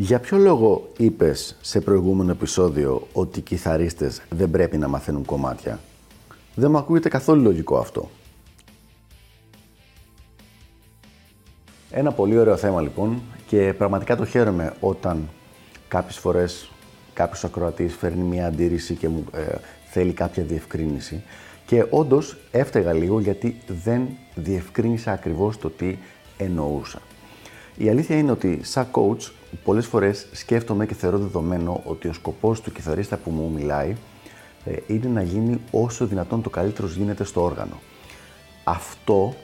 Για ποιο λόγο είπες σε προηγούμενο επεισόδιο ότι οι κιθαρίστες δεν πρέπει να μαθαίνουν κομμάτια; Δεν μου ακούγεται καθόλου λογικό αυτό. Ένα πολύ ωραίο θέμα λοιπόν και πραγματικά το χαίρομαι όταν κάποιες φορές κάποιος ακροατής φέρνει μια αντίρρηση και μου ε, θέλει κάποια διευκρίνηση και όντως έφταιγα λίγο γιατί δεν διευκρίνησα ακριβώς το τι εννοούσα. Η αλήθεια είναι ότι σαν coach πολλές φορές σκέφτομαι και θεωρώ δεδομένο ότι ο σκοπός του κιθαρίστα που μου μιλάει ε, είναι να γίνει όσο δυνατόν το καλύτερος γίνεται στο όργανο. Αυτό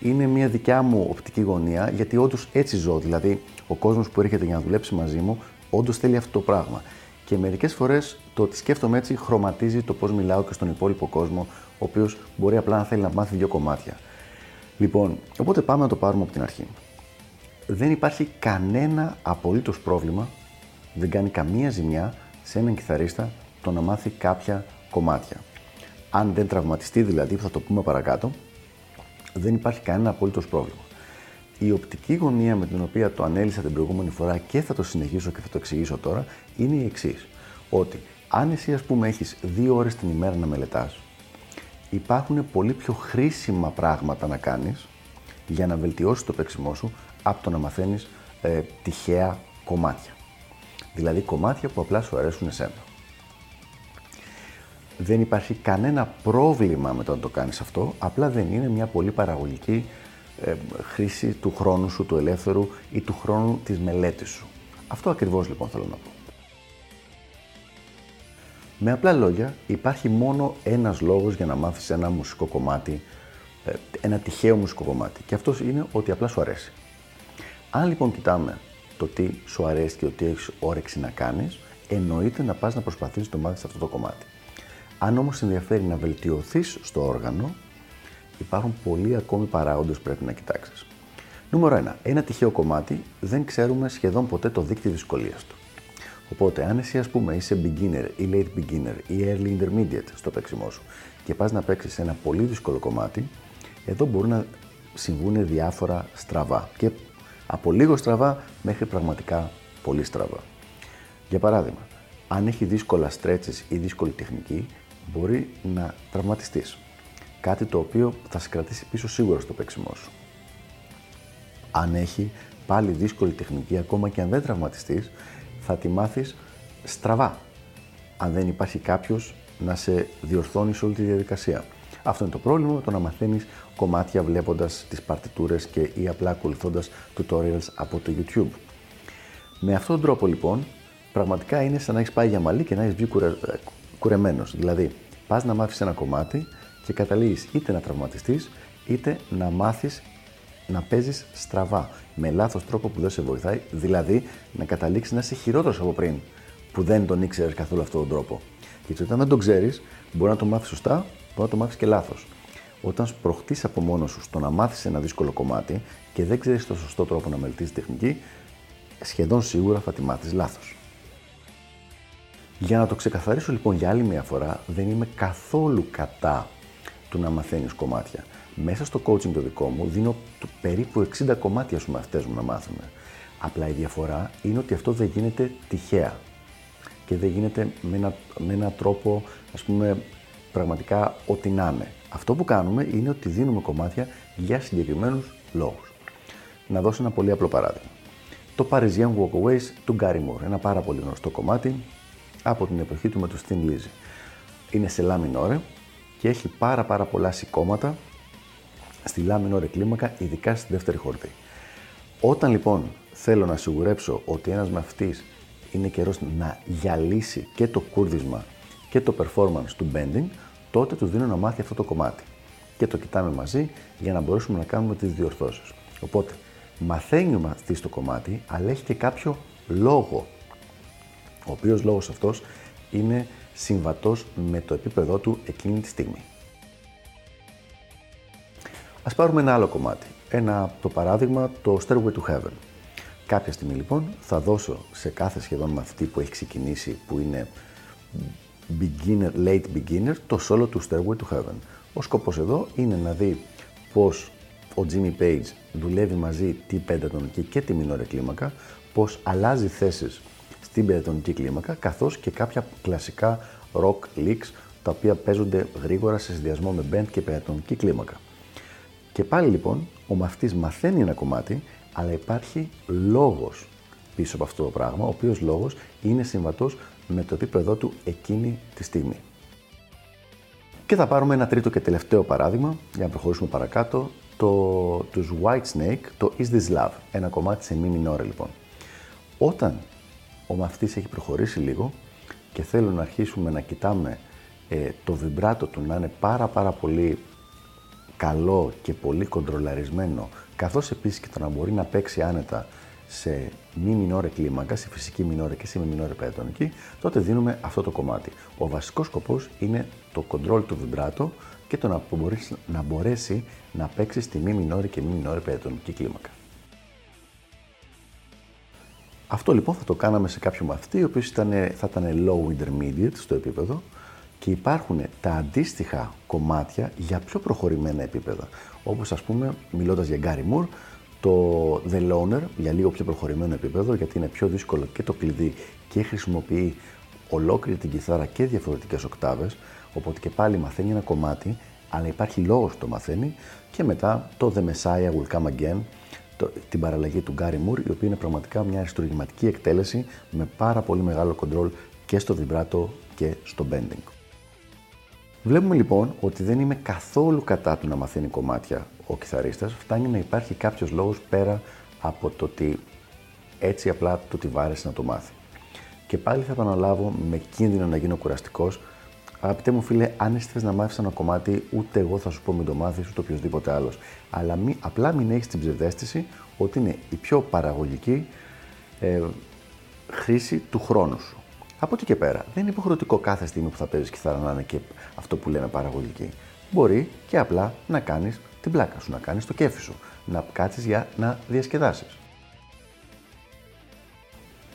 είναι μια δικιά μου οπτική γωνία γιατί όντως έτσι ζω. Δηλαδή, ο κόσμος που έρχεται για να δουλέψει μαζί μου όντως θέλει αυτό το πράγμα. Και μερικές φορές το ότι σκέφτομαι έτσι χρωματίζει το πώς μιλάω και στον υπόλοιπο κόσμο, ο οποίος μπορεί απλά να θέλει να μάθει δύο κομμάτια. Λοιπόν, οπότε πάμε να το πάρουμε από την αρχή δεν υπάρχει κανένα απολύτως πρόβλημα, δεν κάνει καμία ζημιά σε έναν κιθαρίστα το να μάθει κάποια κομμάτια. Αν δεν τραυματιστεί δηλαδή, που θα το πούμε παρακάτω, δεν υπάρχει κανένα απολύτως πρόβλημα. Η οπτική γωνία με την οποία το ανέλησα την προηγούμενη φορά και θα το συνεχίσω και θα το εξηγήσω τώρα είναι η εξής. Ότι αν εσύ ας πούμε έχεις δύο ώρες την ημέρα να μελετάς, υπάρχουν πολύ πιο χρήσιμα πράγματα να κάνεις για να βελτιώσεις το παίξιμό σου από το να μαθαίνεις ε, τυχαία κομμάτια. Δηλαδή κομμάτια που απλά σου αρέσουν εσένα. Δεν υπάρχει κανένα πρόβλημα με το να το κάνεις αυτό, απλά δεν είναι μια πολύ παραγωγική ε, χρήση του χρόνου σου, του ελεύθερου ή του χρόνου της μελέτης σου. Αυτό ακριβώς λοιπόν θέλω να πω. Με απλά λόγια, υπάρχει μόνο ένας λόγος για να μάθεις ένα μουσικό κομμάτι, ε, ένα τυχαίο μουσικό κομμάτι. Και αυτός είναι ότι απλά σου αρέσει. Αν λοιπόν κοιτάμε το τι σου αρέσει και το τι έχεις όρεξη να κάνεις, εννοείται να πας να προσπαθήσεις το μάθει αυτό το κομμάτι. Αν όμως ενδιαφέρει να βελτιωθείς στο όργανο, υπάρχουν πολλοί ακόμη παράγοντες που πρέπει να κοιτάξεις. Νούμερο 1. Ένα τυχαίο κομμάτι δεν ξέρουμε σχεδόν ποτέ το δίκτυο δυσκολίας του. Οπότε, αν εσύ, ας πούμε, είσαι beginner ή late beginner ή early intermediate στο παίξιμό σου και πας να παίξεις ένα πολύ δύσκολο κομμάτι, εδώ μπορούν να συμβούν διάφορα στραβά. Και από λίγο στραβά μέχρι πραγματικά πολύ στραβά. Για παράδειγμα, αν έχει δύσκολα στρέτσες ή δύσκολη τεχνική, μπορεί να τραυματιστείς. Κάτι το οποίο θα σε κρατήσει πίσω σίγουρα στο παίξιμό σου. Αν έχει πάλι δύσκολη τεχνική, ακόμα και αν δεν τραυματιστείς, θα τη μάθεις στραβά. Αν δεν υπάρχει κάποιος να σε διορθώνει σε όλη τη διαδικασία. Αυτό είναι το πρόβλημα το να μαθαίνεις κομμάτια βλέποντας τις παρτιτούρες και ή απλά ακολουθώντας tutorials από το YouTube. Με αυτόν τον τρόπο λοιπόν, πραγματικά είναι σαν να έχεις πάει για μαλλί και να έχεις βγει κουρε... κουρεμένος. Δηλαδή, πας να μάθεις ένα κομμάτι και καταλήγεις είτε να τραυματιστείς, είτε να μάθεις να παίζεις στραβά, με λάθος τρόπο που δεν σε βοηθάει, δηλαδή να καταλήξεις να είσαι χειρότερος από πριν, που δεν τον ήξερες καθόλου αυτόν τον τρόπο. Γιατί όταν δεν τον ξέρεις, μπορεί να το μάθεις σωστά, μπορεί να το μάθεις και λάθος. Όταν σπροχτεί από μόνος σου στο να μάθεις ένα δύσκολο κομμάτι και δεν ξέρεις το σωστό τρόπο να μελετήσεις τεχνική, σχεδόν σίγουρα θα τη μάθεις λάθος. Για να το ξεκαθαρίσω λοιπόν για άλλη μια φορά, δεν είμαι καθόλου κατά του να μαθαίνεις κομμάτια. Μέσα στο coaching το δικό μου δίνω το περίπου 60 κομμάτια στους μαθητές μου να μάθουν. Απλά η διαφορά είναι ότι αυτό δεν γίνεται τυχαία και δεν γίνεται με ένα, με ένα τρόπο ας πούμε πραγματικά ό,τι να είναι. Αυτό που κάνουμε είναι ότι δίνουμε κομμάτια για συγκεκριμένους λόγους. Να δώσω ένα πολύ απλό παράδειγμα. Το Parisian Walkaways του Gary Moore, ένα πάρα πολύ γνωστό κομμάτι από την εποχή του με το Sting Lizzy. Είναι σε La minore και έχει πάρα πάρα πολλά σηκώματα στη La minore κλίμακα, ειδικά στη δεύτερη χορδή. Όταν λοιπόν θέλω να σιγουρέψω ότι ένας μαθητής είναι καιρός να γυαλίσει και το κούρδισμα και το performance του bending, τότε τους δίνω να μάθει αυτό το κομμάτι. Και το κοιτάμε μαζί για να μπορέσουμε να κάνουμε τις διορθώσεις. Οπότε, μαθαίνει ο μαθητής το κομμάτι, αλλά έχει και κάποιο λόγο. Ο οποίος λόγος αυτός είναι συμβατός με το επίπεδό του εκείνη τη στιγμή. Ας πάρουμε ένα άλλο κομμάτι. Ένα, το παράδειγμα, το Stairway to Heaven. Κάποια στιγμή λοιπόν θα δώσω σε κάθε σχεδόν μαθητή που έχει ξεκινήσει, που είναι beginner, late beginner, το solo του Stairway to Heaven. Ο σκοπός εδώ είναι να δει πώς ο Jimmy Page δουλεύει μαζί την πεντατονική και τη μινόρε κλίμακα, πώς αλλάζει θέσεις στην πεντατονική κλίμακα, καθώς και κάποια κλασικά rock licks, τα οποία παίζονται γρήγορα σε συνδυασμό με band και πεντατονική κλίμακα. Και πάλι λοιπόν, ο μαθητής μαθαίνει ένα κομμάτι, αλλά υπάρχει λόγος πίσω από αυτό το πράγμα, ο οποίος λόγος είναι συμβατός με το επίπεδό του εκείνη τη στιγμή. Και θα πάρουμε ένα τρίτο και τελευταίο παράδειγμα για να προχωρήσουμε παρακάτω, το, τους White Snake, το Is This Love, ένα κομμάτι σε μη μινόρε λοιπόν. Όταν ο μαθητής έχει προχωρήσει λίγο και θέλω να αρχίσουμε να κοιτάμε ε, το βιμπράτο του να είναι πάρα πάρα πολύ καλό και πολύ κοντρολαρισμένο, καθώς επίσης και το να μπορεί να παίξει άνετα σε μη μινόρε κλίμακα, σε φυσική μινόρε και σε μη μινόρε πεντατονική, τότε δίνουμε αυτό το κομμάτι. Ο βασικός σκοπός είναι το control του βιμπράτο και το να μπορέσει να, μπορέσει να παίξεις στη μη μινόρε και μη μινόρε πεντατονική κλίμακα. Αυτό λοιπόν θα το κάναμε σε κάποιο μαθητή, ο οποίος θα ήταν low intermediate στο επίπεδο και υπάρχουν τα αντίστοιχα κομμάτια για πιο προχωρημένα επίπεδα. Όπως ας πούμε, μιλώντας για Gary Moore, το The Loner για λίγο πιο προχωρημένο επίπεδο, γιατί είναι πιο δύσκολο και το κλειδί και χρησιμοποιεί ολόκληρη την κιθάρα και διαφορετικές οκτάβες, οπότε και πάλι μαθαίνει ένα κομμάτι, αλλά υπάρχει λόγος που το μαθαίνει και μετά το The Messiah Will Come Again, το, την παραλλαγή του Gary Moore, η οποία είναι πραγματικά μια αριστουργηματική εκτέλεση με πάρα πολύ μεγάλο κοντρόλ και στο βιμπράτο και στο bending. Βλέπουμε λοιπόν ότι δεν είμαι καθόλου κατά του να μαθαίνει κομμάτια ο κιθαρίστας, φτάνει να υπάρχει κάποιος λόγος πέρα από το ότι έτσι απλά του τη βάρεσε να το μάθει. Και πάλι θα επαναλάβω με κίνδυνο να γίνω κουραστικός. Αγαπητέ μου φίλε, αν εσύ να μάθεις ένα κομμάτι, ούτε εγώ θα σου πω μην το μάθεις, ούτε οποιοδήποτε άλλος. Αλλά μη, απλά μην έχεις την ψευδέστηση ότι είναι η πιο παραγωγική ε, χρήση του χρόνου σου. Από εκεί και πέρα, δεν είναι υποχρεωτικό κάθε στιγμή που θα παίζεις κιθάρα να είναι και αυτό που λέμε παραγωγική. Μπορεί και απλά να κάνεις την πλάκα σου, να κάνεις το κέφι σου, να κάτσεις για να διασκεδάσεις.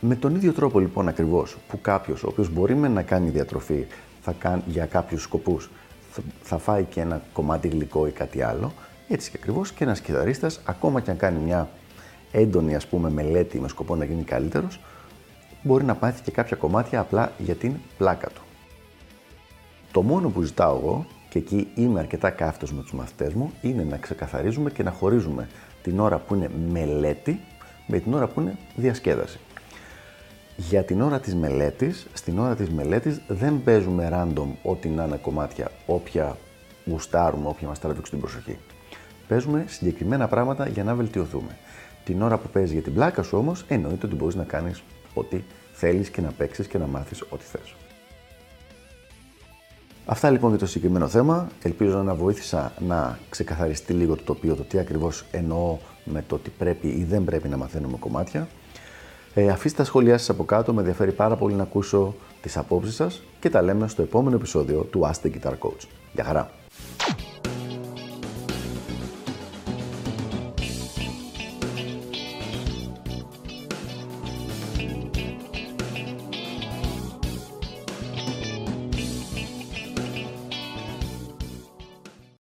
Με τον ίδιο τρόπο λοιπόν ακριβώς που κάποιος, ο οποίος μπορεί με να κάνει διατροφή θα κάνει, για κάποιους σκοπούς, θα, φάει και ένα κομμάτι γλυκό ή κάτι άλλο, έτσι και ακριβώς και ένας κιθαρίστας, ακόμα και αν κάνει μια έντονη ας πούμε μελέτη με σκοπό να γίνει καλύτερος, μπορεί να πάθει και κάποια κομμάτια απλά για την πλάκα του. Το μόνο που ζητάω εγώ, και εκεί είμαι αρκετά κάφτος με τους μαθητές μου, είναι να ξεκαθαρίζουμε και να χωρίζουμε την ώρα που είναι μελέτη με την ώρα που είναι διασκέδαση. Για την ώρα της μελέτης, στην ώρα της μελέτης δεν παίζουμε random ό,τι να είναι κομμάτια, όποια γουστάρουμε, όποια μας τραβήξει την προσοχή. Παίζουμε συγκεκριμένα πράγματα για να βελτιωθούμε. Την ώρα που παίζεις για την πλάκα σου όμως, εννοείται ότι μπορείς να κάνεις ό,τι θέλεις και να παίξεις και να μάθεις ό,τι θες. Αυτά λοιπόν για το συγκεκριμένο θέμα. Ελπίζω να βοήθησα να ξεκαθαριστεί λίγο το τοπίο, το τι ακριβώς εννοώ με το ότι πρέπει ή δεν πρέπει να μαθαίνουμε κομμάτια. Ε, αφήστε τα σχόλιά σας από κάτω, με ενδιαφέρει πάρα πολύ να ακούσω τις απόψεις σας και τα λέμε στο επόμενο επεισόδιο του Ask the Guitar Coach. Γεια χαρά!